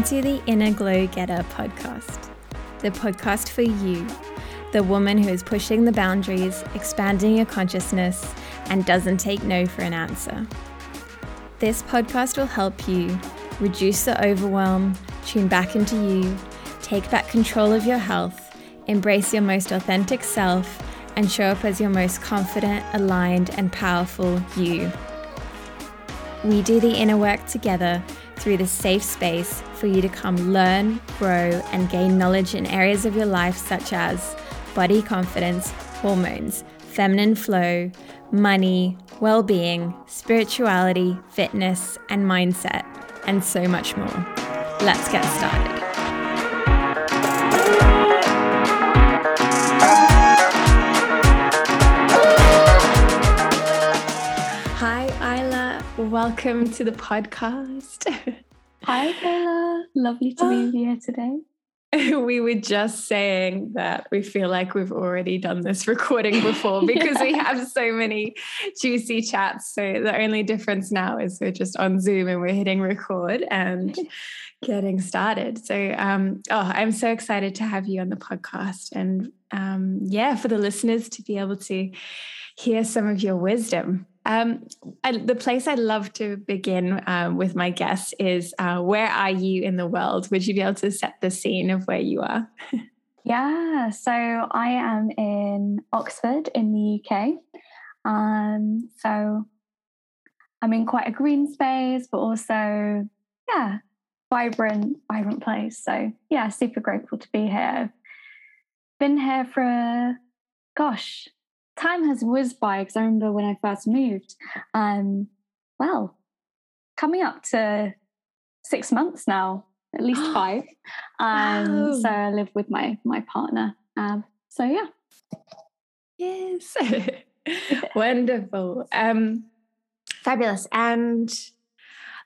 Welcome to the Inner Glow Getter podcast, the podcast for you, the woman who is pushing the boundaries, expanding your consciousness, and doesn't take no for an answer. This podcast will help you reduce the overwhelm, tune back into you, take back control of your health, embrace your most authentic self, and show up as your most confident, aligned, and powerful you. We do the inner work together through this safe space for you to come learn, grow, and gain knowledge in areas of your life such as body confidence, hormones, feminine flow, money, well being, spirituality, fitness, and mindset, and so much more. Let's get started. Welcome to the podcast. Hi, Caela. Lovely to be here today. We were just saying that we feel like we've already done this recording before because we have so many juicy chats. So the only difference now is we're just on Zoom and we're hitting record and getting started. So, um, oh, I'm so excited to have you on the podcast. And um, yeah, for the listeners to be able to hear some of your wisdom. Um, I, the place I'd love to begin um, with my guests is uh, where are you in the world? Would you be able to set the scene of where you are? yeah, so I am in Oxford in the UK. Um, so I'm in quite a green space, but also, yeah, vibrant, vibrant place. So yeah, super grateful to be here. Been here for, gosh, time has whizzed by because I remember when I first moved. Um, well, coming up to six months now, at least five. Um, wow. So I live with my my partner. Um, so yeah. Yes. Wonderful. Um, fabulous. And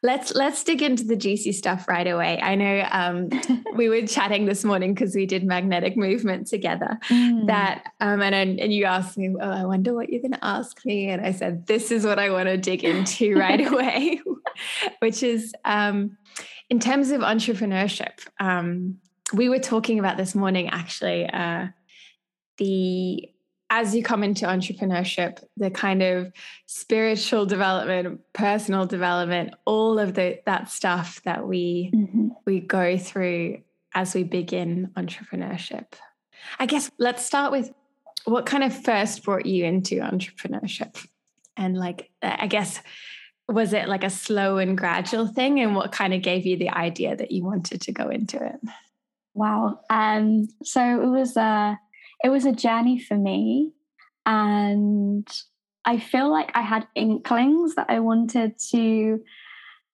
let's let's dig into the juicy stuff right away. I know um, we were chatting this morning because we did magnetic movement together. Mm. That um, and and you asked me, oh, I wonder what you're going to ask me, and I said, this is what I want to dig into right away, which is um, in terms of entrepreneurship. Um, we were talking about this morning actually. Uh, the as you come into entrepreneurship, the kind of spiritual development, personal development, all of the that stuff that we mm-hmm. we go through as we begin entrepreneurship. I guess let's start with what kind of first brought you into entrepreneurship? And like I guess was it like a slow and gradual thing and what kind of gave you the idea that you wanted to go into it? Wow. Um so it was uh it was a journey for me. And I feel like I had inklings that I wanted to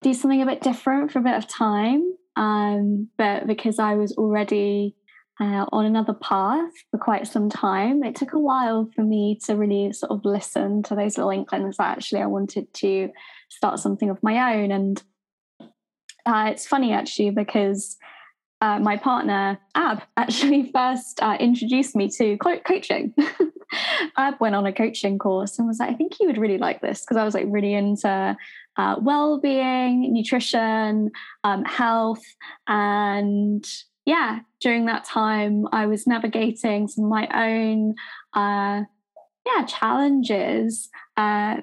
do something a bit different for a bit of time. Um, but because I was already uh, on another path for quite some time, it took a while for me to really sort of listen to those little inklings that actually I wanted to start something of my own. And uh, it's funny actually because uh, my partner Ab actually first uh, introduced me to coaching. Ab went on a coaching course and was like, I think you would really like this because I was like really into uh, well-being, nutrition, um, health, and yeah, during that time I was navigating some of my own uh, yeah challenges uh,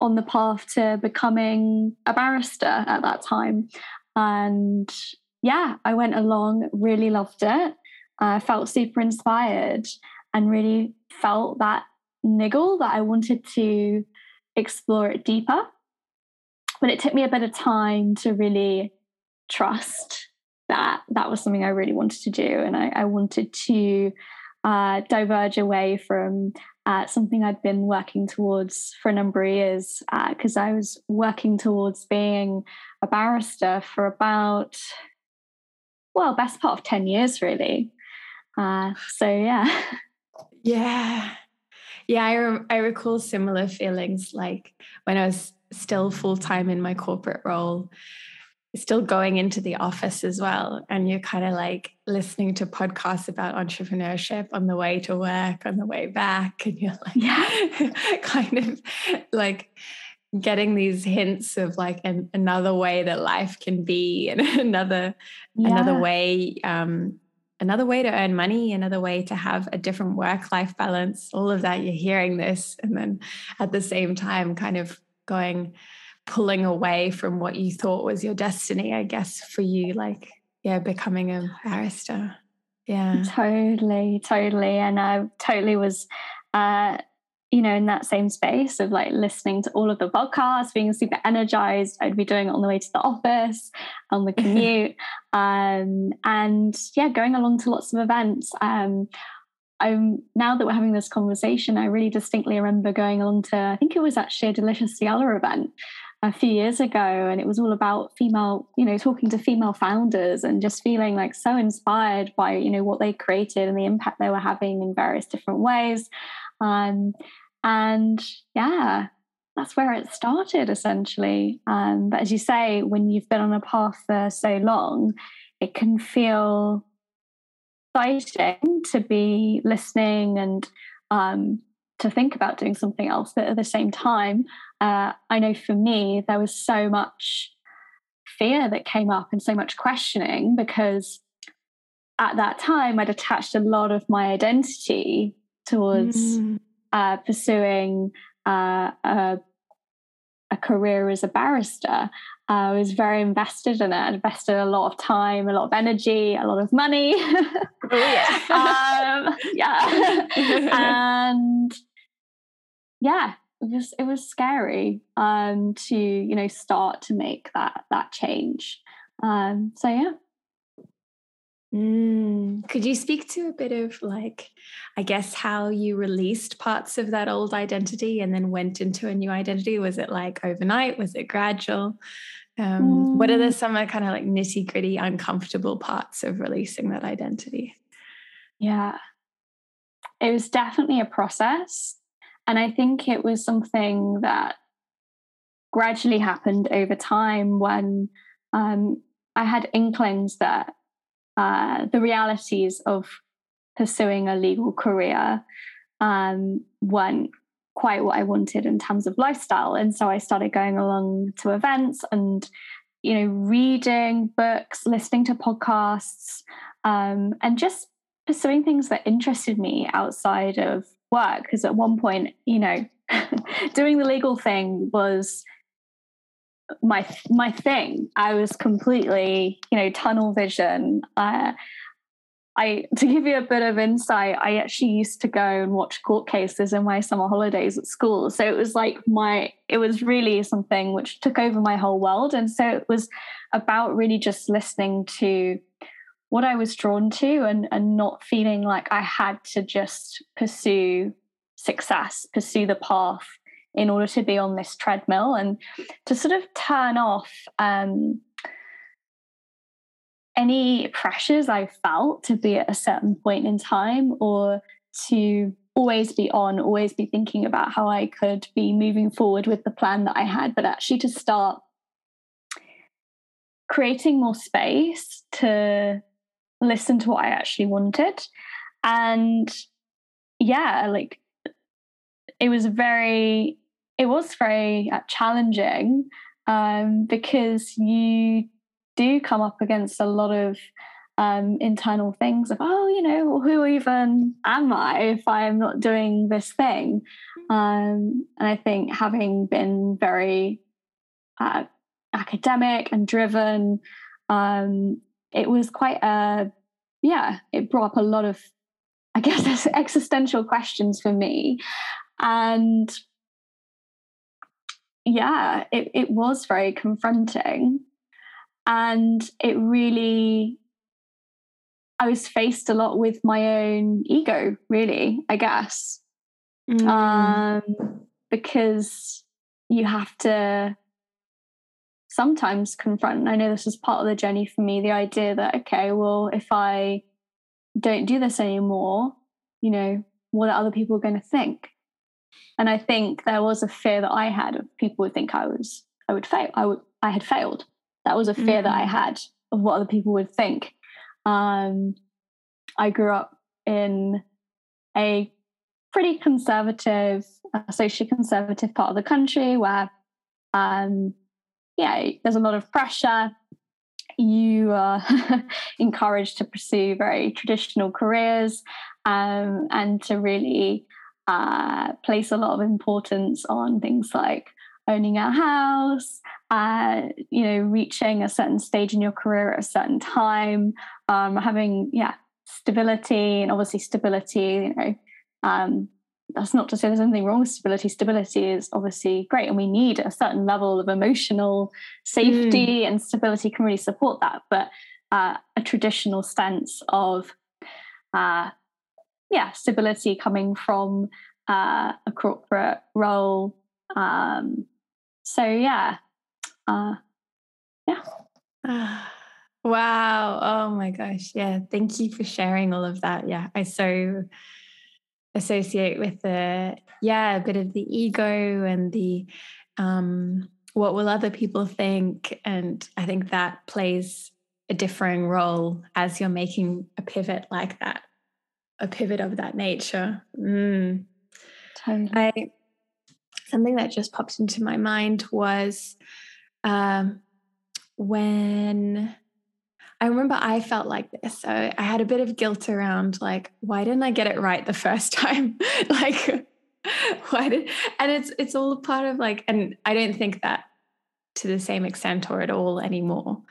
on the path to becoming a barrister at that time and yeah, I went along, really loved it. I uh, felt super inspired and really felt that niggle that I wanted to explore it deeper. But it took me a bit of time to really trust that that was something I really wanted to do. And I, I wanted to uh, diverge away from uh, something I'd been working towards for a number of years because uh, I was working towards being a barrister for about well, best part of 10 years, really. Uh, so, yeah. Yeah. Yeah, I, re- I recall similar feelings like when I was still full time in my corporate role, still going into the office as well. And you're kind of like listening to podcasts about entrepreneurship on the way to work, on the way back. And you're like, yeah. kind of like getting these hints of like an, another way that life can be and another yeah. another way um another way to earn money another way to have a different work life balance. All of that you're hearing this and then at the same time kind of going pulling away from what you thought was your destiny i guess for you like yeah becoming a barrister. Yeah. Totally totally and i totally was uh you know, in that same space of like listening to all of the podcasts, being super energized. I'd be doing it on the way to the office, on the commute, um, and yeah, going along to lots of events. Um, I'm now that we're having this conversation, I really distinctly remember going along to I think it was actually a Deliciously Ella event a few years ago, and it was all about female, you know, talking to female founders and just feeling like so inspired by you know what they created and the impact they were having in various different ways. Um, and yeah, that's where it started essentially. Um, but as you say, when you've been on a path for so long, it can feel exciting to be listening and um, to think about doing something else. But at the same time, uh, I know for me, there was so much fear that came up and so much questioning because at that time I'd attached a lot of my identity towards mm uh, pursuing uh, a, a, career as a barrister. Uh, I was very invested in it. I invested a lot of time, a lot of energy, a lot of money. oh, yeah. um, yeah. and yeah, it was it was scary um, to you know start to make that that change. Um, so yeah. Mm. Could you speak to a bit of like, I guess, how you released parts of that old identity and then went into a new identity? Was it like overnight? Was it gradual? Um, mm. What are the mm. some kind of like nitty gritty, uncomfortable parts of releasing that identity? Yeah, it was definitely a process. And I think it was something that gradually happened over time when um, I had inklings that uh, the realities of pursuing a legal career um, weren't quite what I wanted in terms of lifestyle. And so I started going along to events and, you know, reading books, listening to podcasts, um, and just pursuing things that interested me outside of work. Because at one point, you know, doing the legal thing was my my thing. I was completely, you know, tunnel vision. Uh, I to give you a bit of insight, I actually used to go and watch court cases in my summer holidays at school. So it was like my it was really something which took over my whole world. And so it was about really just listening to what I was drawn to and and not feeling like I had to just pursue success, pursue the path in order to be on this treadmill and to sort of turn off um, any pressures I felt to be at a certain point in time or to always be on, always be thinking about how I could be moving forward with the plan that I had, but actually to start creating more space to listen to what I actually wanted. And yeah, like it was very it was very uh, challenging um, because you do come up against a lot of um, internal things of oh you know who even am i if i'm not doing this thing? Um, and i think having been very uh, academic and driven um, it was quite a yeah it brought up a lot of i guess existential questions for me. And yeah, it, it was very confronting. And it really, I was faced a lot with my own ego, really, I guess. Mm. Um, because you have to sometimes confront, I know this is part of the journey for me, the idea that, okay, well, if I don't do this anymore, you know, what are other people going to think? And I think there was a fear that I had of people would think I was I would fail. I would I had failed. That was a fear mm-hmm. that I mm. had of what other people would think. Um, I grew up in a pretty conservative, uh, socially conservative part of the country where um, yeah, there's a lot of pressure. You are encouraged to pursue very traditional careers um, and to really uh, place a lot of importance on things like owning a house, uh, you know, reaching a certain stage in your career at a certain time, um, having yeah stability and obviously stability. You know, um, that's not to say there's anything wrong with stability. Stability is obviously great, and we need a certain level of emotional safety, mm. and stability can really support that. But uh, a traditional sense of, uh, yeah, stability coming from uh, a corporate role. Um, so yeah, uh, yeah. Wow. Oh my gosh. Yeah. Thank you for sharing all of that. Yeah. I so associate with the yeah a bit of the ego and the um, what will other people think and i think that plays a differing role as you're making a pivot like that a pivot of that nature mm. totally. I, something that just popped into my mind was um, when I remember I felt like this. So I had a bit of guilt around like, why didn't I get it right the first time? like, why did and it's it's all a part of like, and I don't think that to the same extent or at all anymore.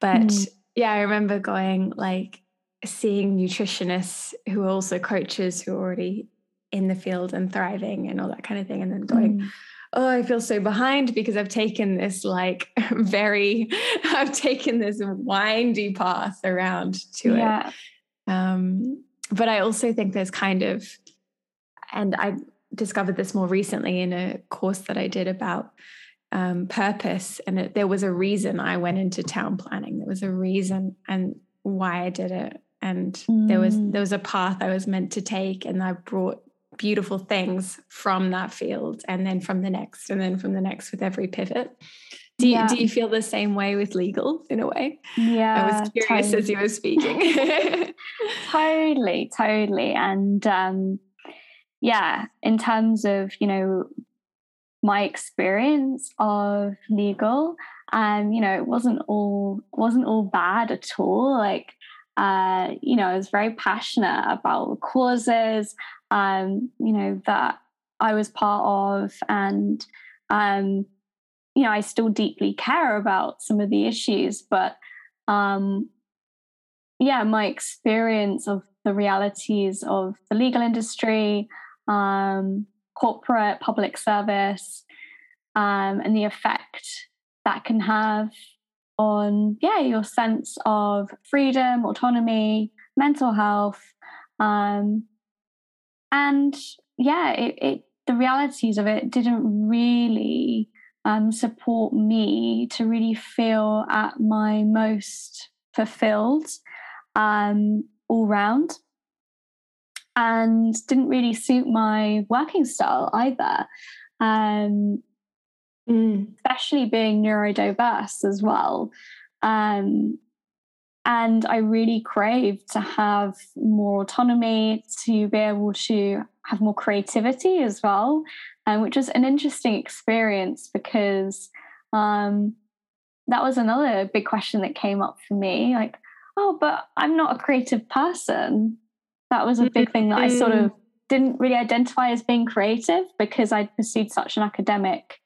But mm. yeah, I remember going like seeing nutritionists who are also coaches who are already in the field and thriving and all that kind of thing, and then going, mm oh, I feel so behind because I've taken this like very, I've taken this windy path around to yeah. it. Um, but I also think there's kind of, and I discovered this more recently in a course that I did about um, purpose. And it, there was a reason I went into town planning. There was a reason and why I did it. And mm. there was mm. there was a path I was meant to take, and I brought beautiful things from that field and then from the next and then from the next with every pivot. Do you, yeah. do you feel the same way with legal in a way? Yeah. I was curious totally. as you were speaking. totally, totally. And um, yeah, in terms of, you know, my experience of legal, um, you know, it wasn't all wasn't all bad at all. Like uh, you know, I was very passionate about causes um, you know, that I was part of. And, um, you know, I still deeply care about some of the issues, but um, yeah, my experience of the realities of the legal industry, um, corporate public service, um, and the effect that can have on yeah your sense of freedom, autonomy, mental health, um, and yeah it, it the realities of it didn't really um, support me to really feel at my most fulfilled um, all round and didn't really suit my working style either. Um, mm. especially being neurodiverse as well um, and I really craved to have more autonomy, to be able to have more creativity as well, um, which was an interesting experience because um, that was another big question that came up for me. Like, oh, but I'm not a creative person. That was a big thing that I sort of mm. didn't really identify as being creative because I'd pursued such an academic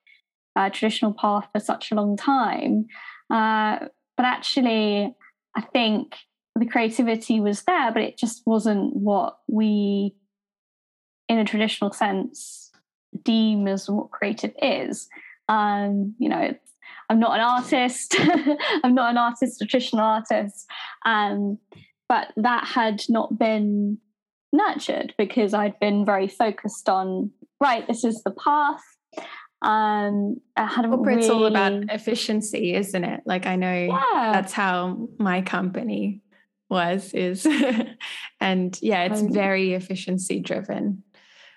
uh, traditional path for such a long time. Uh, but actually, I think the creativity was there, but it just wasn't what we, in a traditional sense, deem as what creative is. Um, you know, I'm not an artist. I'm not an artist, a traditional artist. Um, but that had not been nurtured because I'd been very focused on, right, this is the path um i corporate's really... all about efficiency isn't it like i know yeah. that's how my company was is and yeah it's totally. very efficiency driven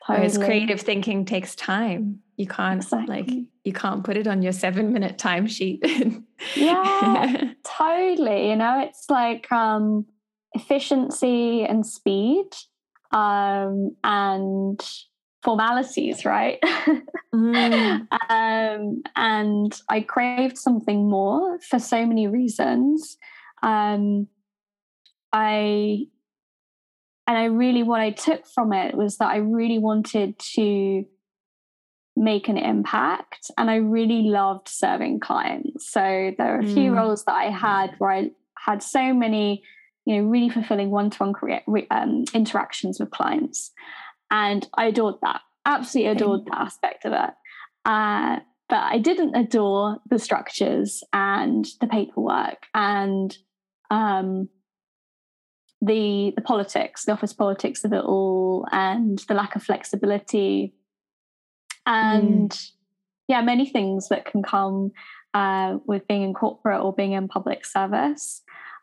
totally. whereas creative thinking takes time you can't exactly. like you can't put it on your seven minute timesheet yeah totally you know it's like um efficiency and speed um and formalities, right? mm. um, and I craved something more for so many reasons. Um, I and I really what I took from it was that I really wanted to make an impact and I really loved serving clients. So there are a few mm. roles that I had where I had so many, you know, really fulfilling one-to-one um, interactions with clients. And I adored that, absolutely adored that aspect of it. Uh, but I didn't adore the structures and the paperwork and um, the the politics, the office politics of it all, and the lack of flexibility, and mm. yeah, many things that can come uh, with being in corporate or being in public service.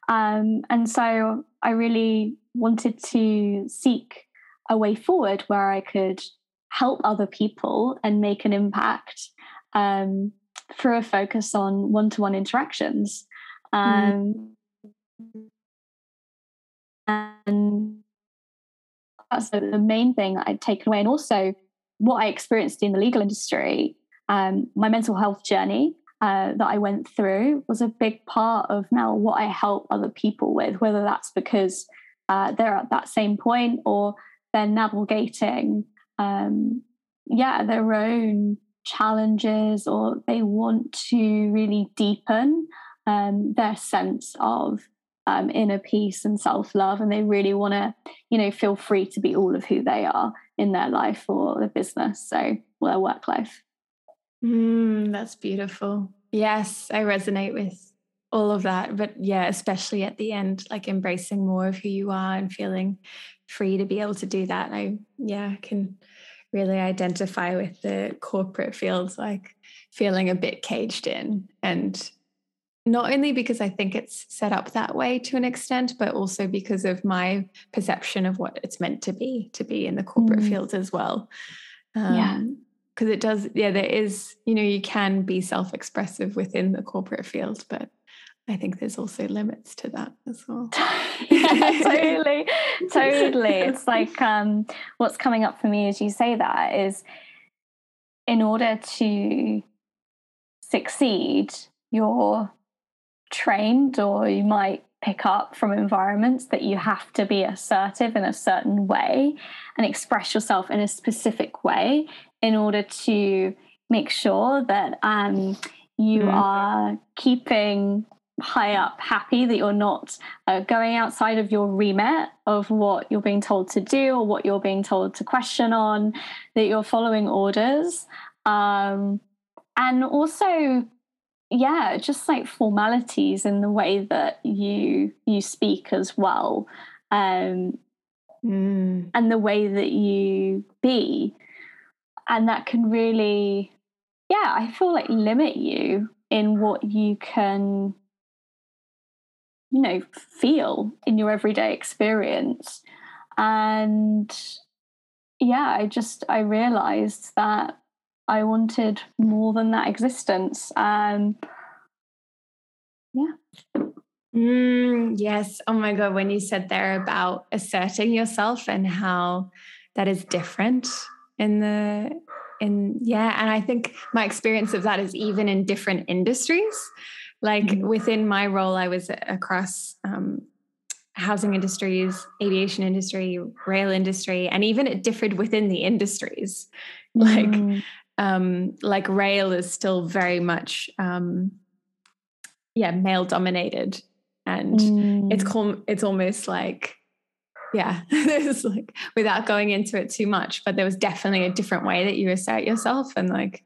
Um, and so I really wanted to seek a way forward where I could help other people and make an impact um, through a focus on one to one interactions. Mm. Um, mm. And that's the main thing I'd taken away. And also, what I experienced in the legal industry, um, my mental health journey uh, that I went through was a big part of now what I help other people with, whether that's because uh, they're at that same point or they're navigating, um, yeah, their own challenges or they want to really deepen um, their sense of um, inner peace and self love, and they really want to, you know, feel free to be all of who they are in their life or their business, so their work life. Mm, that's beautiful. Yes, I resonate with all of that, but yeah, especially at the end, like embracing more of who you are and feeling free to be able to do that. I yeah can really identify with the corporate fields, like feeling a bit caged in and not only because I think it's set up that way to an extent, but also because of my perception of what it's meant to be, to be in the corporate mm. fields as well. Um, yeah. Because it does, yeah, there is, you know, you can be self expressive within the corporate field, but I think there's also limits to that as well. yeah, totally, totally. It's like um, what's coming up for me as you say that is in order to succeed, you're trained or you might pick up from environments that you have to be assertive in a certain way and express yourself in a specific way in order to make sure that um, you mm. are keeping high up happy that you're not uh, going outside of your remit of what you're being told to do or what you're being told to question on that you're following orders um, and also yeah just like formalities in the way that you you speak as well um mm. and the way that you be and that can really yeah i feel like limit you in what you can you know feel in your everyday experience and yeah i just i realized that I wanted more than that existence. Um, yeah. Mm, yes. Oh my God. When you said there about asserting yourself and how that is different in the, in, yeah. And I think my experience of that is even in different industries. Like mm-hmm. within my role, I was across um, housing industries, aviation industry, rail industry, and even it differed within the industries. Like mm um, like rail is still very much um, yeah male dominated and mm. it's com- it's almost like yeah it's like without going into it too much but there was definitely a different way that you assert yourself and like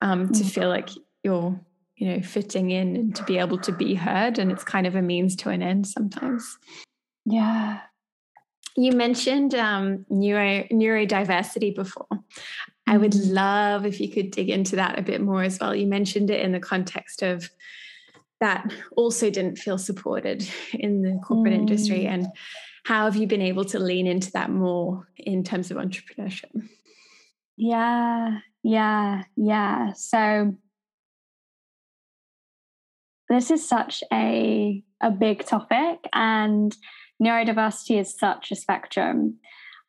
um, to mm. feel like you're you know fitting in and to be able to be heard and it's kind of a means to an end sometimes yeah you mentioned um, neuro neurodiversity before I would mm. love if you could dig into that a bit more as well. You mentioned it in the context of that also didn't feel supported in the corporate mm. industry. And how have you been able to lean into that more in terms of entrepreneurship? Yeah, yeah, yeah. So this is such a a big topic and neurodiversity is such a spectrum.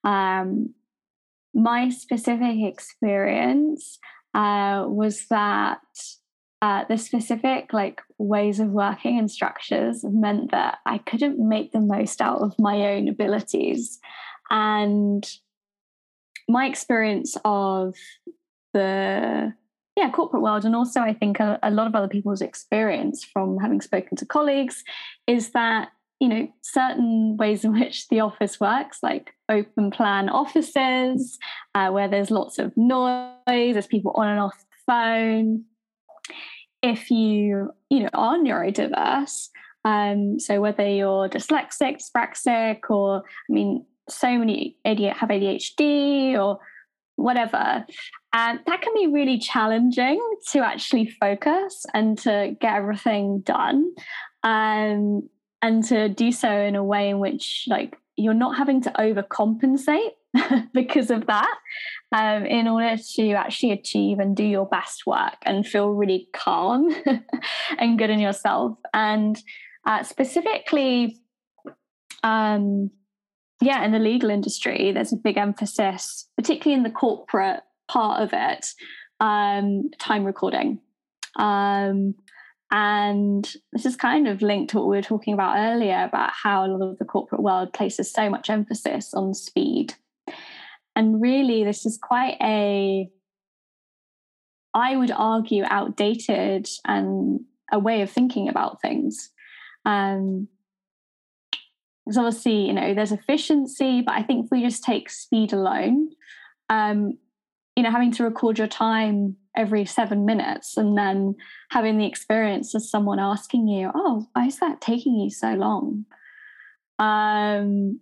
Um, my specific experience uh, was that uh, the specific like ways of working and structures meant that I couldn't make the most out of my own abilities. And my experience of the yeah corporate world and also i think a, a, lot of other people's experience from having spoken to colleagues is that you know certain ways in which the office works like open plan offices uh, where there's lots of noise there's people on and off the phone. If you you know are neurodiverse um, so whether you're dyslexic dyspraxic or i mean so many ADHD, have adhd or whatever. And that can be really challenging to actually focus and to get everything done. Um, and to do so in a way in which like you're not having to overcompensate because of that um, in order to actually achieve and do your best work and feel really calm and good in yourself and uh, specifically um, yeah, in the legal industry, there's a big emphasis, particularly in the corporate part of it, um, time recording. Um, and this is kind of linked to what we were talking about earlier about how a lot of the corporate world places so much emphasis on speed. And really, this is quite a, I would argue, outdated and a way of thinking about things. Um, because obviously, you know, there's efficiency, but I think if we just take speed alone, um, you know, having to record your time every seven minutes and then having the experience of someone asking you, oh, why is that taking you so long? Um,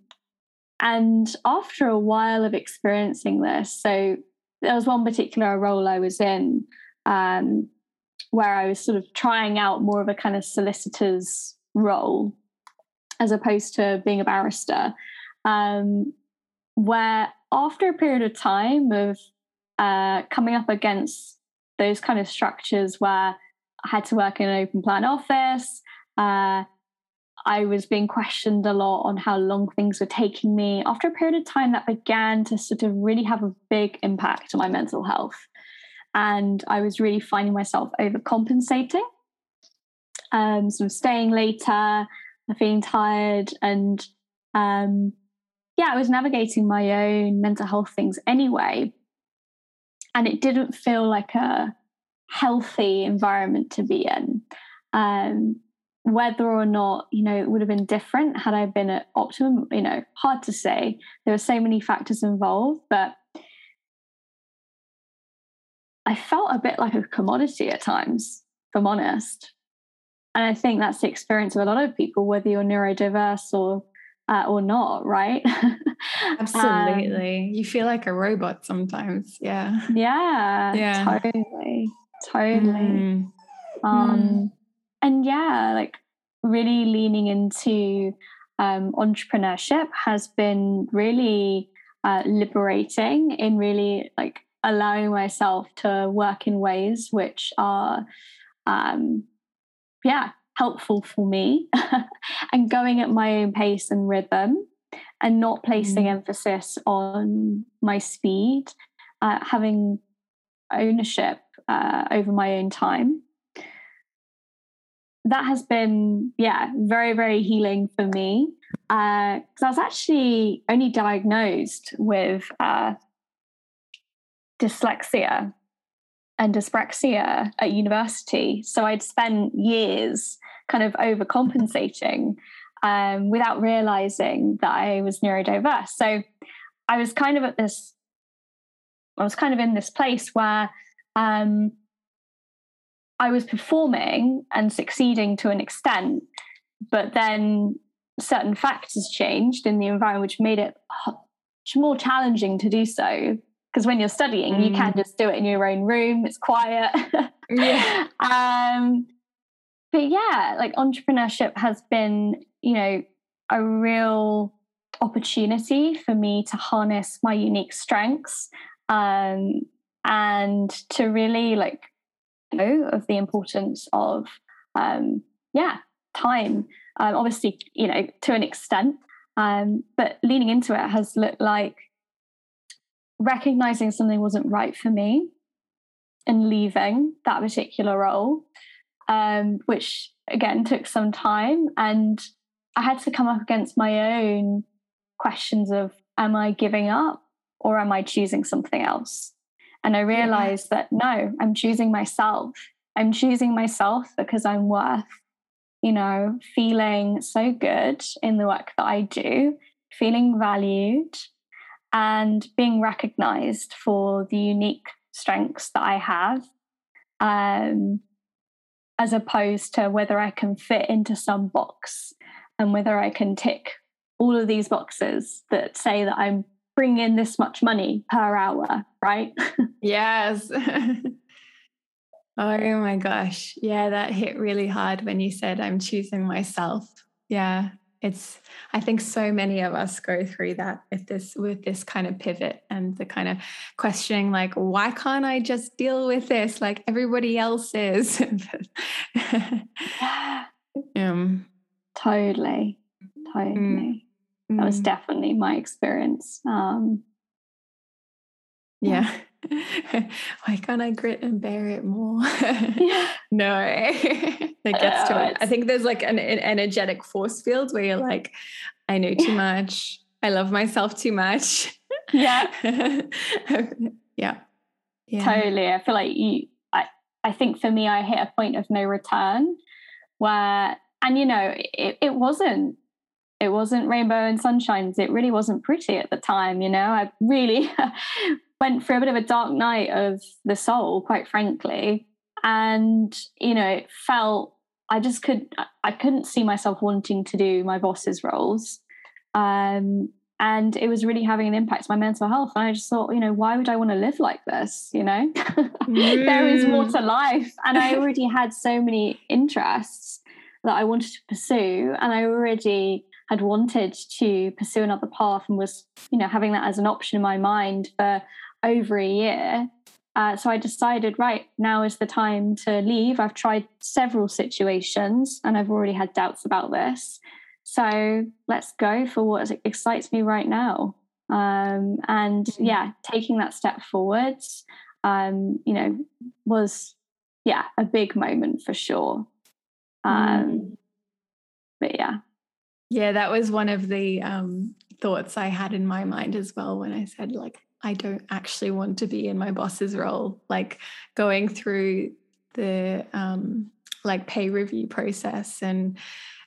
and after a while of experiencing this, so there was one particular role I was in um, where I was sort of trying out more of a kind of solicitor's role as opposed to being a barrister, um, where after a period of time of uh, coming up against those kind of structures where I had to work in an open plan office, uh, I was being questioned a lot on how long things were taking me. After a period of time, that began to sort of really have a big impact on my mental health. And I was really finding myself overcompensating, um, sort of staying later, feeling tired and um, yeah i was navigating my own mental health things anyway. And it didn't feel like a healthy environment to be in. Um, whether or not you know it would have been different had i been at optimum you know hard to say. There were so many factors involved but i felt a bit like a commodity at times if i'm honest and I think that's the experience of a lot of people, whether you're neurodiverse or uh, or not, right? Absolutely. Um, you feel like a robot sometimes. Yeah. Yeah. Yeah. Totally. Totally. Mm. Um, mm. And yeah, like really leaning into um, entrepreneurship has been really uh, liberating in really like allowing myself to work in ways which are um, yeah, helpful for me and going at my own pace and rhythm and not placing mm. emphasis on my speed, uh, having ownership uh, over my own time. That has been, yeah, very, very healing for me. Because uh, I was actually only diagnosed with uh, dyslexia and dyspraxia at university. So I'd spent years kind of overcompensating um, without realizing that I was neurodiverse. So I was kind of at this, I was kind of in this place where um, I was performing and succeeding to an extent, but then certain factors changed in the environment, which made it more challenging to do so because when you're studying mm. you can mm. just do it in your own room it's quiet yeah um but yeah like entrepreneurship has been you know a real opportunity for me to harness my unique strengths um and to really like know of the importance of um yeah time um obviously you know to an extent um but leaning into it has looked like recognizing something wasn't right for me and leaving that particular role, um, which again took some time. And I had to come up against my own questions of am I giving up or am I choosing something else? And I realized yeah. that no, I'm choosing myself. I'm choosing myself because I'm worth, you know, feeling so good in the work that I do, feeling valued, and being recognized for the unique strengths that I have, um, as opposed to whether I can fit into some box and whether I can tick all of these boxes that say that I'm bringing in this much money per hour, right? yes. oh my gosh. Yeah, that hit really hard when you said I'm choosing myself. Yeah it's i think so many of us go through that with this with this kind of pivot and the kind of questioning like why can't i just deal with this like everybody else is? Um totally. Totally. Mm, that was mm. definitely my experience um yeah why can't I grit and bear it more? yeah. no, it gets to uh, it. I think there's like an, an, energetic force field where you're like, I know too much. I love myself too much. Yeah. yeah. Yeah. Totally. I feel like you, I, I think for me, I hit a point of no return where, and you know, it, it wasn't it wasn't rainbow and sunshines. It really wasn't pretty at the time, you know. I really went through a bit of a dark night of the soul, quite frankly. And, you know, it felt I just could I couldn't see myself wanting to do my boss's roles. Um, and it was really having an impact on my mental health. And I just thought, you know, why would I want to live like this? You know, mm. there is more to life. And I already had so many interests that I wanted to pursue. And I already had wanted to pursue another path and was, you know, having that as an option in my mind for over a year. Uh, so I decided, right, now is the time to leave. I've tried several situations and I've already had doubts about this. So let's go for what excites me right now. Um, and mm-hmm. yeah, taking that step forwards, um, you know, was, yeah, a big moment for sure. Um, mm. But yeah. Yeah, that was one of the um, thoughts I had in my mind as well when I said, like, I don't actually want to be in my boss's role. Like going through the um, like pay review process and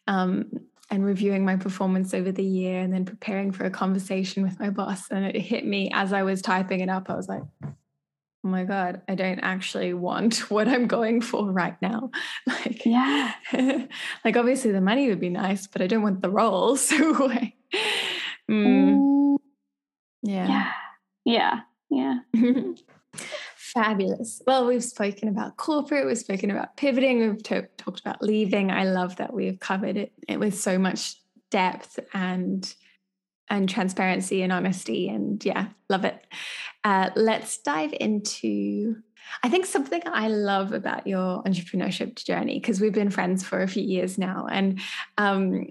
um, and reviewing my performance over the year and then preparing for a conversation with my boss. And it hit me as I was typing it up. I was like, oh my God, I don't actually want what I'm going for right now. Like, yeah. like obviously the money would be nice, but I don't want the role. So mm, yeah. Yeah. Yeah. Yeah. Fabulous. Well, we've spoken about corporate, we've spoken about pivoting, we've to- talked about leaving. I love that we've covered it, it with so much depth and and transparency and honesty. And yeah, love it. Uh, let's dive into. I think something I love about your entrepreneurship journey, because we've been friends for a few years now, and um,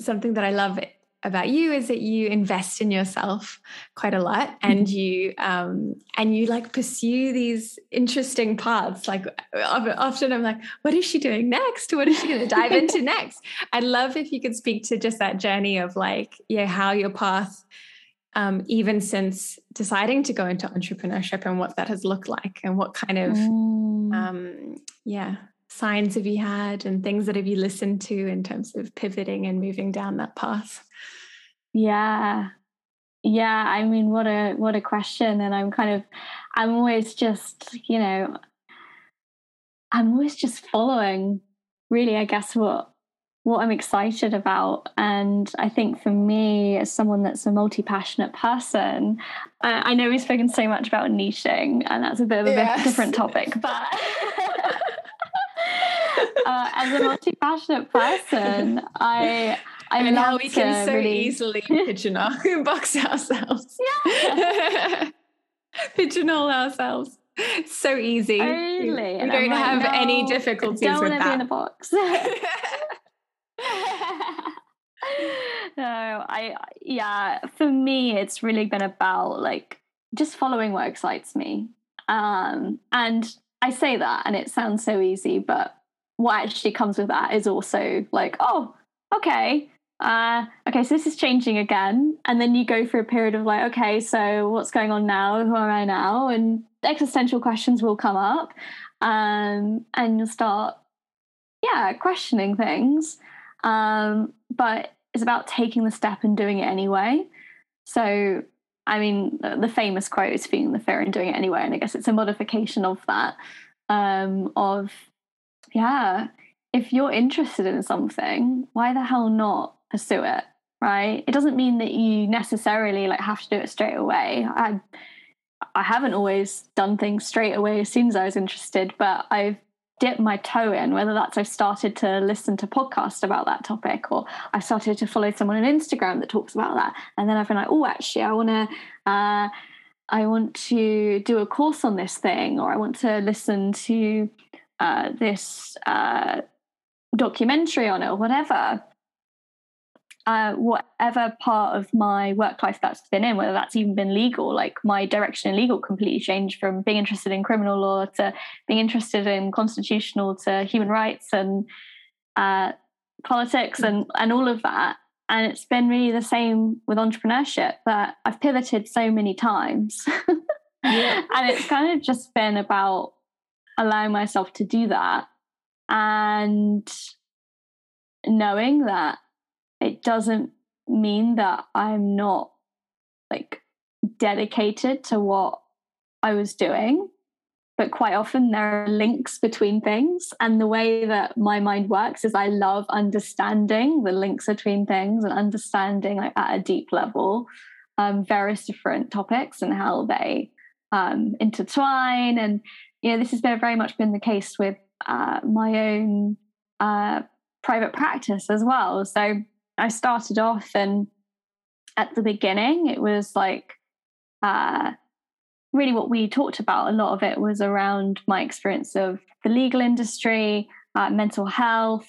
something that I love about you is that you invest in yourself quite a lot and mm-hmm. you um and you like pursue these interesting paths like often i'm like what is she doing next what is she going to dive into next i'd love if you could speak to just that journey of like yeah how your path um, even since deciding to go into entrepreneurship and what that has looked like and what kind of mm. um, yeah signs have you had and things that have you listened to in terms of pivoting and moving down that path yeah yeah i mean what a what a question and i'm kind of i'm always just you know i'm always just following really i guess what what i'm excited about and i think for me as someone that's a multi-passionate person I, I know we've spoken so much about niching and that's a bit of a yes. different topic but uh, as a multi-passionate person, I I and how we can so really... easily pigeonhole box ourselves. Yeah. pigeonhole ourselves. So easy. Totally. We and don't like, have no, any difficulties don't with that. Be in a box. no, I yeah, for me it's really been about like just following what excites me. Um, and I say that and it sounds so easy, but what actually comes with that is also like, oh, okay, uh, okay, so this is changing again. And then you go through a period of like, okay, so what's going on now? Who am I now? And existential questions will come up. Um, and you'll start, yeah, questioning things. Um, but it's about taking the step and doing it anyway. So, I mean, the famous quote is feeling the fear and doing it anyway. And I guess it's a modification of that, um, of, yeah, if you're interested in something, why the hell not pursue it? Right? It doesn't mean that you necessarily like have to do it straight away. I I haven't always done things straight away as soon as I was interested, but I've dipped my toe in, whether that's I've started to listen to podcasts about that topic or I've started to follow someone on Instagram that talks about that. And then I've been like, oh, actually, I want to, uh, I want to do a course on this thing, or I want to listen to uh, this uh, documentary on it, or whatever uh, whatever part of my work life that's been in, whether that's even been legal, like my direction in legal completely changed from being interested in criminal law to being interested in constitutional to human rights and uh, politics and, and all of that. And it's been really the same with entrepreneurship that I've pivoted so many times. yeah. And it's kind of just been about allowing myself to do that and knowing that it doesn't mean that I'm not like dedicated to what I was doing. But quite often there are links between things. And the way that my mind works is I love understanding the links between things and understanding like at a deep level um, various different topics and how they um, intertwine. And you know, this has been very much been the case with uh, my own uh, private practice as well. So I started off and at the beginning it was like uh, really what we talked about a lot of it was around my experience of the legal industry uh, mental health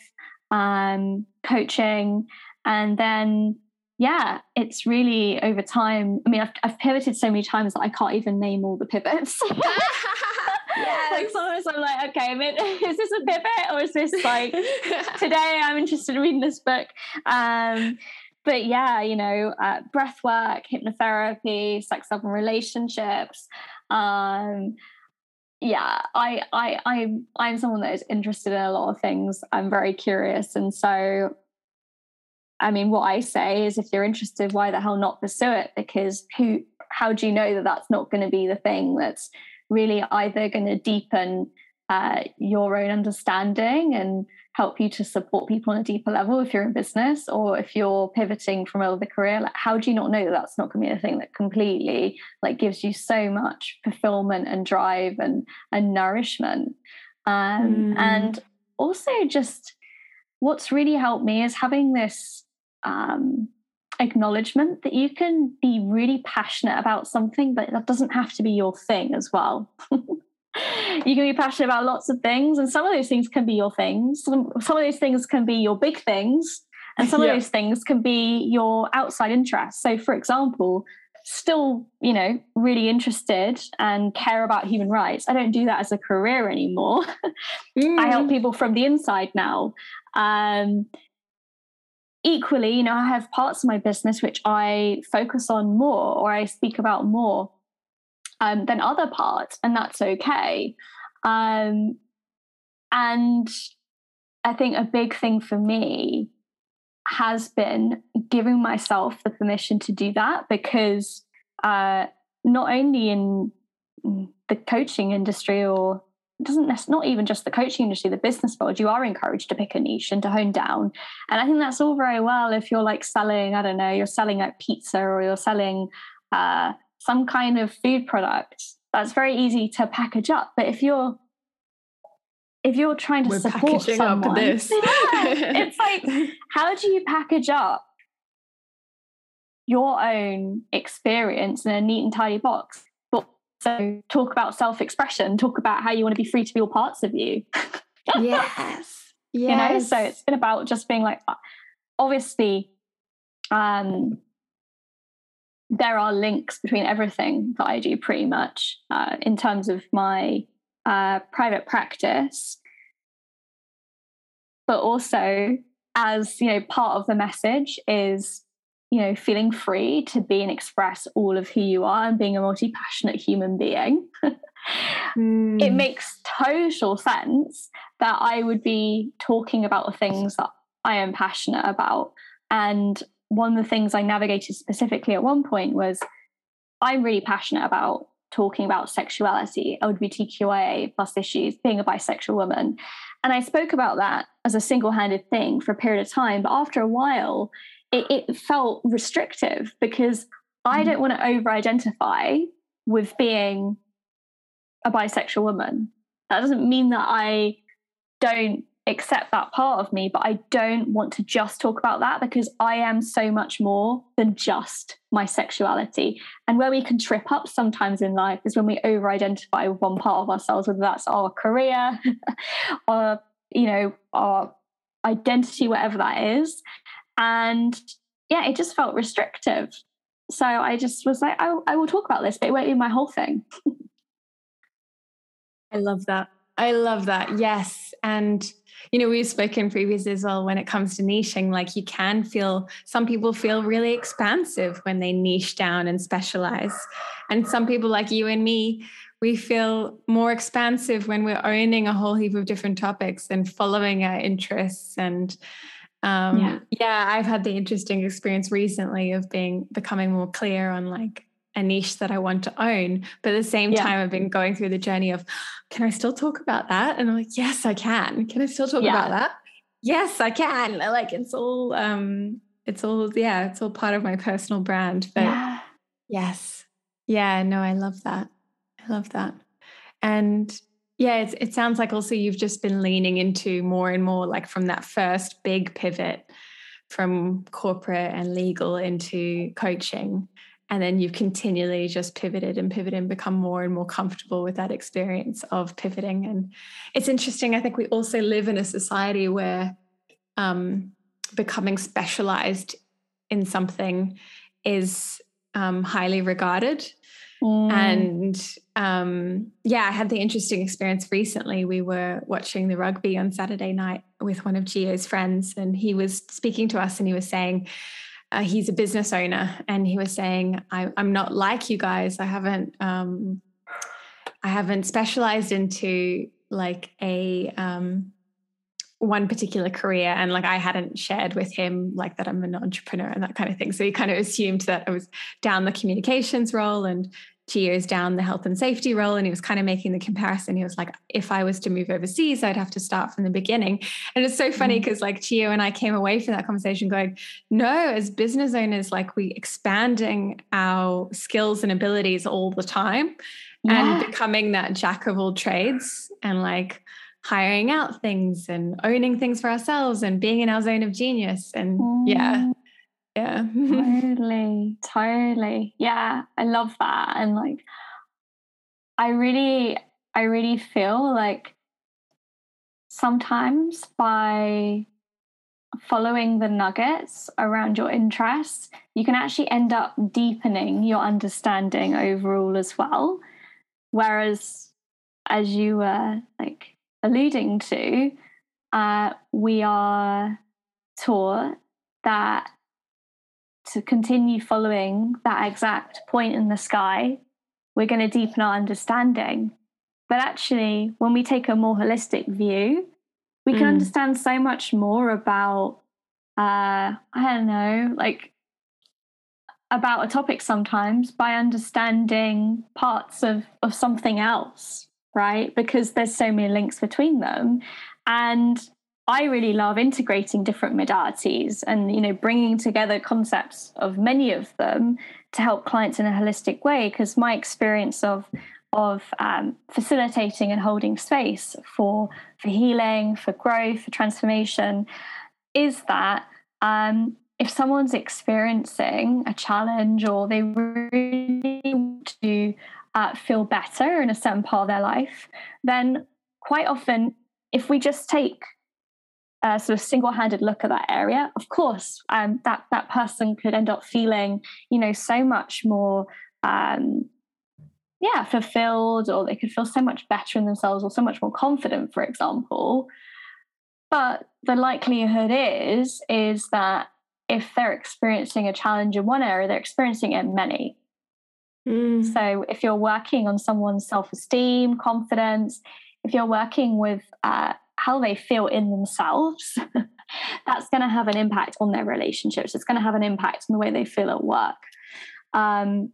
um, coaching and then yeah it's really over time i mean I've, I've pivoted so many times that i can't even name all the pivots yes. like sometimes I'm like, okay, I is this a pivot or is this like today I'm interested in reading this book? Um, but yeah, you know, uh, breath work, hypnotherapy, sex, love, and relationships. Um, yeah, I, I, I'm, I'm someone that is interested in a lot of things. I'm very curious, and so, I mean, what I say is, if you're interested, why the hell not pursue it? Because who, how do you know that that's not going to be the thing that's really either going to deepen uh, your own understanding and help you to support people on a deeper level if you're in business or if you're pivoting from another career like how do you not know that that's not going to be a thing that completely like gives you so much fulfillment and drive and and nourishment um, mm. and also just what's really helped me is having this um, acknowledgement that you can be really passionate about something, but that doesn't have to be your thing as well. you can be passionate about lots of things, and some of those things can be your things. Some, some of those things can be your big things, and some yeah. of those things can be your outside interests. So, for example, still, you know, really interested and care about human rights. I don't do that as a career anymore. mm. I help mm. people from the inside now. Um, equally, you know, I have parts of my business which I focus on more or I speak about more um, than other parts, and that's okay. Um, and I think a big thing for me has been giving myself the permission to do that because uh, not only in the coaching industry or doesn't not even just the coaching industry the business world you are encouraged to pick a niche and to hone down. And i think that's all very well if you're like selling i don't know you're selling like pizza or you're selling uh, some kind of food product that's very easy to package up. But if you're if you're trying to We're support someone this. yeah, it's like how do you package up your own experience in a neat and tidy box so talk about self-expression, talk about how you want to be free to be all parts of you. yes. yes. You know, so it's been about just being like obviously um there are links between everything that I do pretty much uh, in terms of my uh, private practice, but also as you know, part of the message is you know feeling free to be and express all of who you are and being a multi-passionate human being. mm. It makes total sense that I would be talking about the things that I am passionate about and one of the things I navigated specifically at one point was I'm really passionate about talking about sexuality, LGBTQIA plus issues, being a bisexual woman. And I spoke about that as a single handed thing for a period of time. But after a while, it, it felt restrictive because I mm-hmm. don't want to over identify with being a bisexual woman. That doesn't mean that I don't accept that part of me, but I don't want to just talk about that because I am so much more than just my sexuality. And where we can trip up sometimes in life is when we over identify with one part of ourselves, whether that's our career or, you know, our identity, whatever that is. And yeah, it just felt restrictive. So I just was like, I, I will talk about this, but it won't be my whole thing. I love that. I love that. Yes. And you know, we've spoken previously as well when it comes to niching, like you can feel some people feel really expansive when they niche down and specialize. And some people, like you and me, we feel more expansive when we're owning a whole heap of different topics and following our interests. And um, yeah. yeah, I've had the interesting experience recently of being becoming more clear on like a niche that I want to own. But at the same yeah. time, I've been going through the journey of, can I still talk about that? And I'm like, yes, I can. Can I still talk yeah. about that? Yes, I can. Like it's all, um, it's all, yeah, it's all part of my personal brand. But yeah. yes, yeah, no, I love that. I love that. And yeah, it sounds like also you've just been leaning into more and more like from that first big pivot from corporate and legal into coaching. And then you've continually just pivoted and pivoted and become more and more comfortable with that experience of pivoting. And it's interesting i think we also live in a society where um, becoming specialized in something is um, highly regarded mm. and um, yeah i had the interesting experience recently we were watching the rugby on saturday night with one of gio's friends and he was speaking to us and he was saying uh, he's a business owner and he was saying I, am not like you guys i haven't um, i haven't specialized into like a um, one particular career and like i hadn't shared with him like that i'm an entrepreneur and that kind of thing so he kind of assumed that i was down the communications role and years down the health and safety role and he was kind of making the comparison he was like if i was to move overseas i'd have to start from the beginning and it's so funny because mm. like Gio and i came away from that conversation going no as business owners like we expanding our skills and abilities all the time yeah. and becoming that jack of all trades and like hiring out things and owning things for ourselves and being in our zone of genius and mm. yeah yeah. totally. Totally. Yeah. I love that. And like, I really, I really feel like sometimes by following the nuggets around your interests, you can actually end up deepening your understanding overall as well. Whereas, as you were like alluding to, uh, we are taught that to continue following that exact point in the sky, we're going to deepen our understanding. But actually, when we take a more holistic view, we can mm. understand so much more about, uh, I don't know, like about a topic sometimes by understanding parts of, of something else, right? Because there's so many links between them. And I really love integrating different modalities and you know bringing together concepts of many of them to help clients in a holistic way. Because my experience of of um, facilitating and holding space for for healing, for growth, for transformation, is that um, if someone's experiencing a challenge or they really uh, feel better in a certain part of their life, then quite often, if we just take a sort of single-handed look at that area, of course, um, that that person could end up feeling, you know, so much more, um, yeah, fulfilled, or they could feel so much better in themselves, or so much more confident, for example. But the likelihood is is that if they're experiencing a challenge in one area, they're experiencing it in many. Mm. So if you're working on someone's self-esteem, confidence, if you're working with uh, how they feel in themselves, that's going to have an impact on their relationships. It's going to have an impact on the way they feel at work. Um,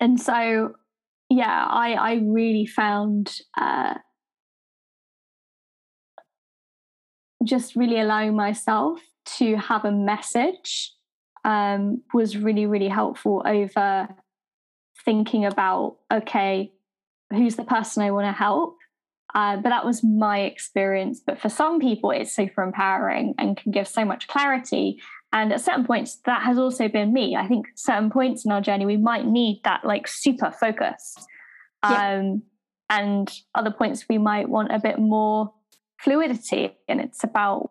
and so, yeah, I, I really found uh, just really allowing myself to have a message um, was really, really helpful over thinking about, okay, who's the person I want to help? Uh, but that was my experience. But for some people, it's super empowering and can give so much clarity. And at certain points, that has also been me. I think certain points in our journey, we might need that like super focus. Yeah. Um, and other points, we might want a bit more fluidity. And it's about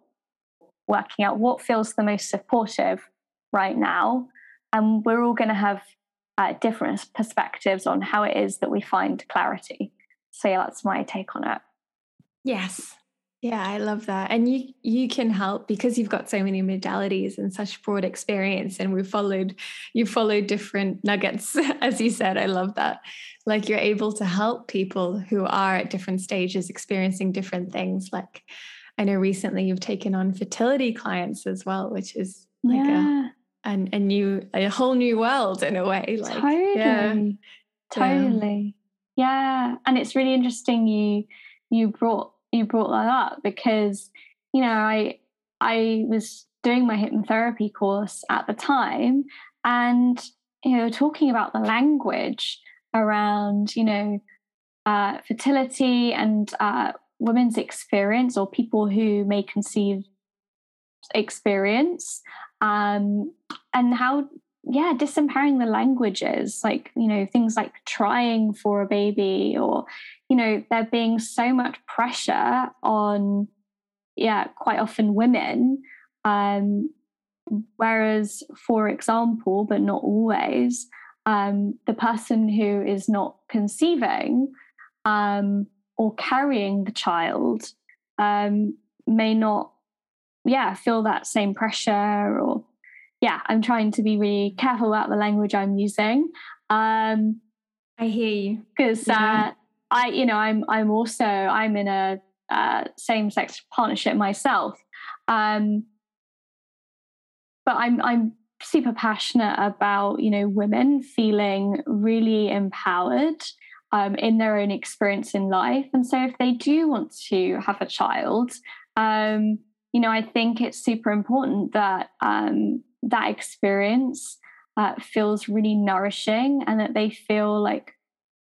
working out what feels the most supportive right now. And we're all going to have uh, different perspectives on how it is that we find clarity. So yeah, that's my take on it. Yes. Yeah, I love that. And you you can help because you've got so many modalities and such broad experience and we've followed you followed different nuggets as you said. I love that. Like you're able to help people who are at different stages experiencing different things like I know recently you've taken on fertility clients as well, which is like yeah. a, a, a new a whole new world in a way. Like totally. Yeah. Totally. Yeah, and it's really interesting you you brought you brought that up because you know I I was doing my hypnotherapy course at the time and you know talking about the language around you know uh, fertility and uh, women's experience or people who may conceive experience um, and how yeah, disempowering the languages, like, you know, things like trying for a baby or, you know, there being so much pressure on, yeah, quite often women. Um, whereas, for example, but not always, um, the person who is not conceiving um, or carrying the child um, may not, yeah, feel that same pressure or yeah, I'm trying to be really careful about the language I'm using. Um, I hear you. because uh, I, you know, I'm I'm also I'm in a uh, same-sex partnership myself, um, but I'm I'm super passionate about you know women feeling really empowered um, in their own experience in life, and so if they do want to have a child, um, you know, I think it's super important that um, that experience uh, feels really nourishing and that they feel like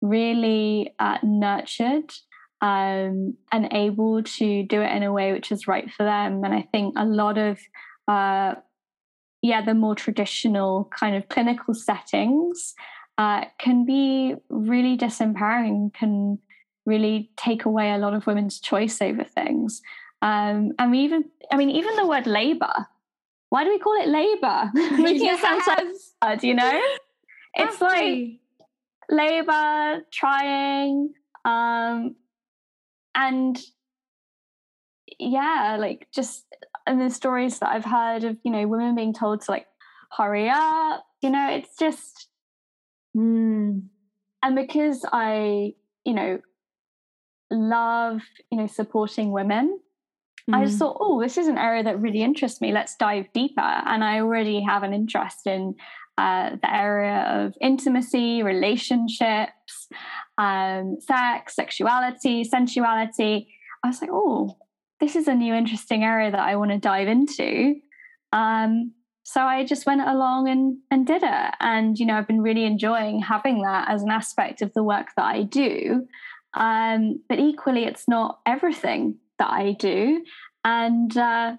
really uh, nurtured um, and able to do it in a way which is right for them. And I think a lot of, uh, yeah, the more traditional kind of clinical settings uh, can be really disempowering, can really take away a lot of women's choice over things. Um, and we even, I mean, even the word labor why do we call it labor? Making yes. it sound so hard, you know? It's like labor, trying, um, and yeah, like just and the stories that I've heard of, you know, women being told to like hurry up, you know, it's just mm. and because I, you know, love, you know, supporting women, Mm. I just mm. thought, oh, this is an area that really interests me. Let's dive deeper. And I already have an interest in uh, the area of intimacy, relationships, um, sex, sexuality, sensuality. I was like, oh, this is a new interesting area that I want to dive into. Um, so I just went along and, and did it. And, you know, I've been really enjoying having that as an aspect of the work that I do. Um, but equally, it's not everything that I do, and uh,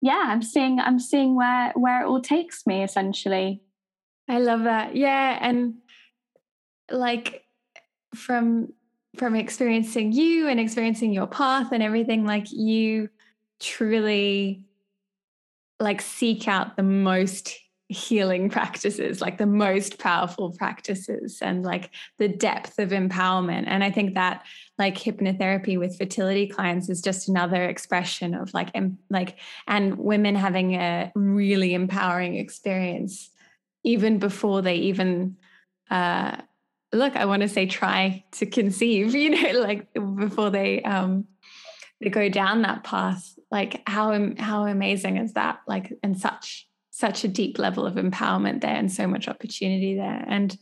yeah, I'm seeing I'm seeing where where it all takes me essentially. I love that. Yeah, and like from from experiencing you and experiencing your path and everything, like you truly like seek out the most healing practices, like the most powerful practices and like the depth of empowerment. And I think that like hypnotherapy with fertility clients is just another expression of like em- like and women having a really empowering experience even before they even uh look, I want to say try to conceive, you know, like before they um they go down that path. Like how how amazing is that? Like and such such a deep level of empowerment there and so much opportunity there. And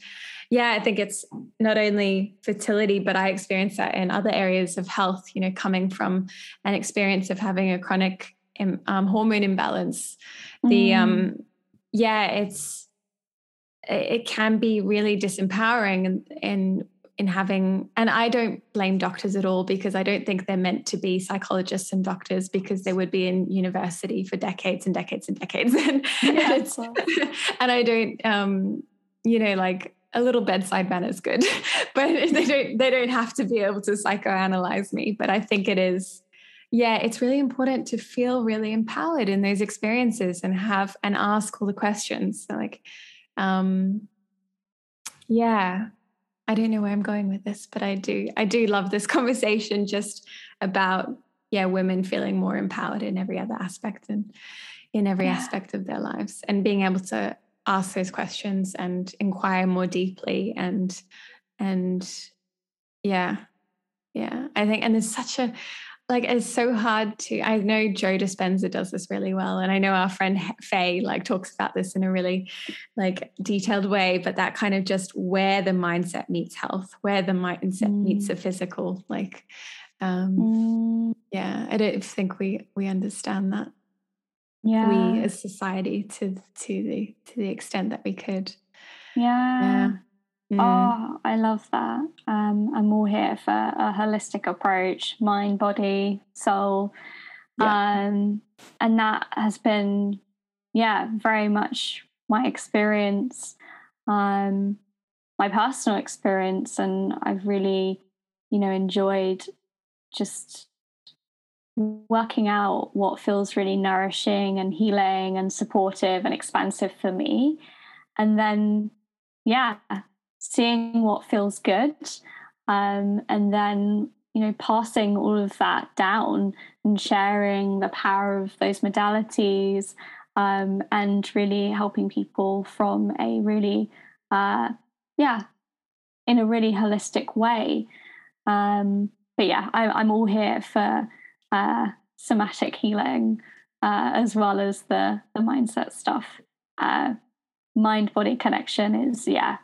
yeah, I think it's not only fertility, but I experience that in other areas of health, you know, coming from an experience of having a chronic um, hormone imbalance. The, um, mm. um, yeah, it's, it can be really disempowering in, in in having and i don't blame doctors at all because i don't think they're meant to be psychologists and doctors because they would be in university for decades and decades and decades. And, yeah, and, and i don't um you know like a little bedside manner is good but they don't they don't have to be able to psychoanalyze me. But i think it is yeah it's really important to feel really empowered in those experiences and have and ask all the questions. So like um yeah I don't know where I'm going with this, but I do. I do love this conversation just about yeah, women feeling more empowered in every other aspect and in every yeah. aspect of their lives and being able to ask those questions and inquire more deeply and and yeah yeah i think and there's such a like it's so hard to i know joe dispenza does this really well and i know our friend faye like talks about this in a really like detailed way but that kind of just where the mindset meets health where the mindset mm. meets the physical like um mm. yeah i don't think we we understand that yeah we as society to to the to the extent that we could yeah, yeah. Mm. Oh, I love that. Um, I'm all here for a holistic approach, mind, body, soul. Yeah. Um, and that has been, yeah, very much my experience, um, my personal experience. And I've really, you know, enjoyed just working out what feels really nourishing and healing and supportive and expansive for me. And then, yeah, seeing what feels good um, and then you know passing all of that down and sharing the power of those modalities um, and really helping people from a really uh, yeah in a really holistic way. Um, but yeah I, am all here for uh, somatic healing uh, as well as the the mindset stuff. Uh, mind body connection is yeah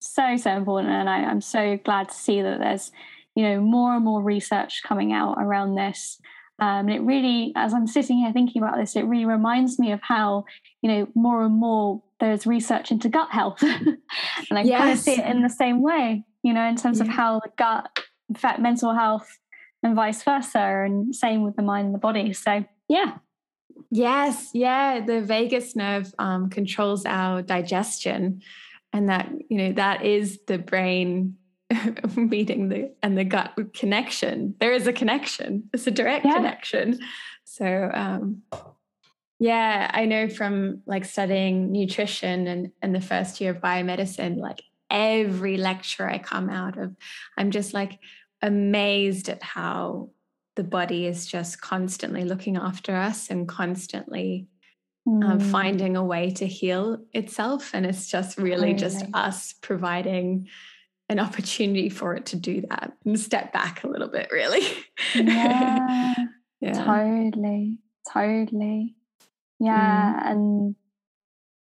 so so important and I, i'm so glad to see that there's you know more and more research coming out around this. Um, and it really as i'm sitting here thinking about this it really reminds me of how you know more and more there's research into gut health. And i yes. kind of see it in the same way you know in terms yeah. of how the gut affect mental health and vice versa and same with the mind and the body. So yeah. Yes yeah the vagus nerve um, controls our digestion and that you know that is the brain meeting the and the gut connection. There is a connection. It's a direct yeah. connection. So um yeah i know from like studying nutrition and and the first year of biomedicine like every lecture i come out of i'm just like amazed at how the body is just constantly looking after us and constantly um, mm. finding a way to heal itself. And it's just really just us providing an opportunity for it to do that and step back a little bit, really. Yeah, yeah. totally, totally. Yeah. Mm. And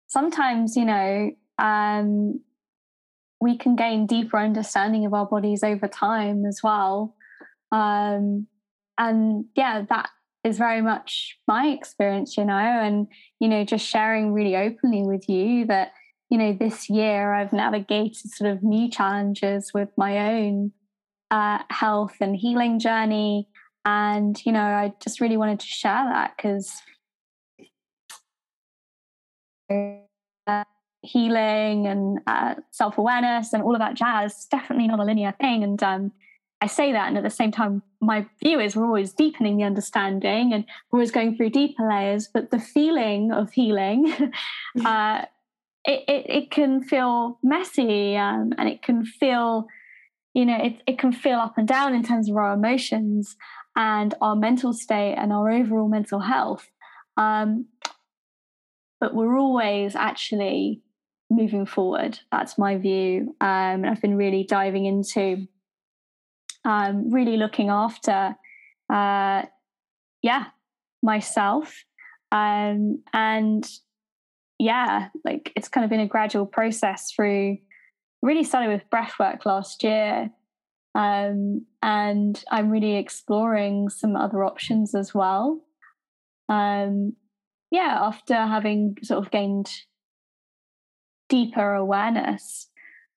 sometimes, you know, um, we can gain deeper understanding of our bodies over time as well. Um, and yeah, that is very much my experience, you know, and, you know, just sharing really openly with you that, you know, this year I've navigated sort of new challenges with my own uh, health and healing journey. And, you know, I just really wanted to share that because uh, healing and uh, self awareness and all of that jazz is definitely not a linear thing. And, um, I say that, and at the same time, my view is we're always deepening the understanding and we're always going through deeper layers. But the feeling of healing, uh, it, it, it can feel messy um, and it can feel, you know, it, it can feel up and down in terms of our emotions and our mental state and our overall mental health. Um, but we're always actually moving forward. That's my view. Um, I've been really diving into um, really looking after, uh, yeah, myself. Um, and yeah, like it's kind of been a gradual process through really started with breath work last year. Um, and I'm really exploring some other options as well. Um, yeah, after having sort of gained deeper awareness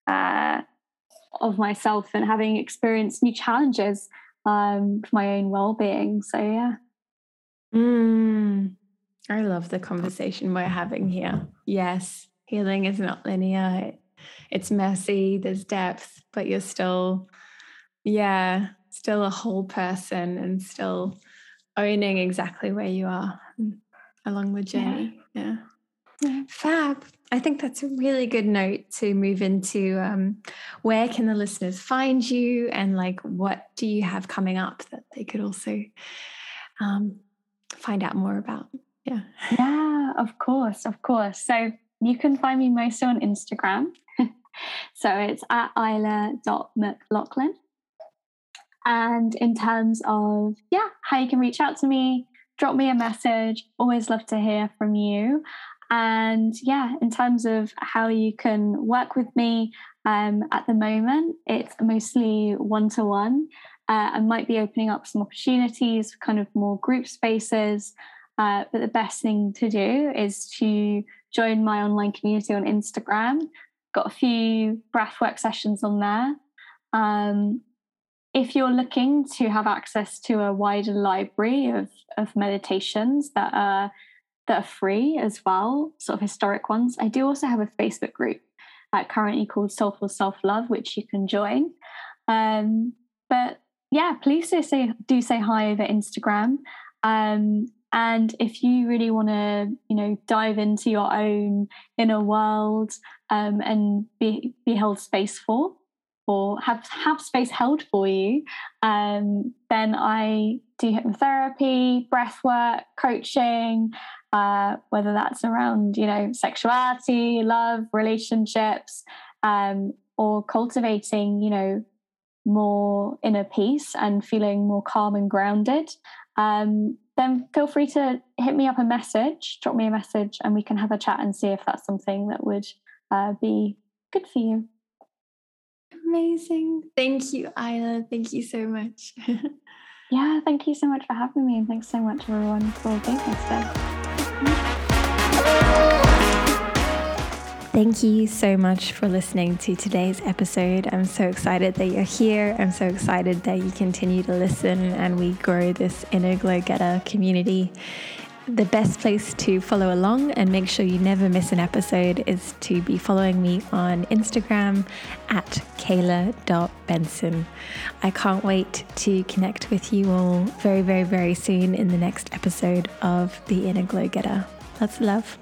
uh, of myself and having experienced new challenges um, for my own well-being. So yeah. Mm, I love the conversation we're having here. Yes, healing is not linear. It's messy. There's depth, but you're still, yeah, still a whole person and still owning exactly where you are along the journey. Yeah. yeah. Yeah. Fab. I think that's a really good note to move into um, where can the listeners find you and like what do you have coming up that they could also um, find out more about? Yeah. Yeah, of course, of course. So you can find me mostly on Instagram. so it's at isla.mclachlan. And in terms of, yeah, how you can reach out to me, drop me a message. Always love to hear from you. And yeah, in terms of how you can work with me um, at the moment, it's mostly one to one. I might be opening up some opportunities for kind of more group spaces. Uh, but the best thing to do is to join my online community on Instagram. Got a few breathwork sessions on there. Um, if you're looking to have access to a wider library of, of meditations that are that are free as well, sort of historic ones. I do also have a Facebook group uh, currently called Soulful Self Love, which you can join. Um, but yeah, please do say do say hi over Instagram. Um, and if you really want to, you know, dive into your own inner world um, and be be held space for, or have have space held for you, um, then I do hypnotherapy, breath work, coaching, uh, whether that's around you know sexuality, love, relationships, um, or cultivating you know more inner peace and feeling more calm and grounded. Um, then feel free to hit me up a message, drop me a message, and we can have a chat and see if that's something that would uh, be good for you. Amazing. Thank you, Isla. Thank you so much. yeah, thank you so much for having me. And thanks so much, everyone, for being here today. Thank you so much for listening to today's episode. I'm so excited that you're here. I'm so excited that you continue to listen and we grow this inner glow getter community. The best place to follow along and make sure you never miss an episode is to be following me on Instagram at caela.benson. I can't wait to connect with you all very, very, very soon in the next episode of The Inner Glow Getter. Lots of love.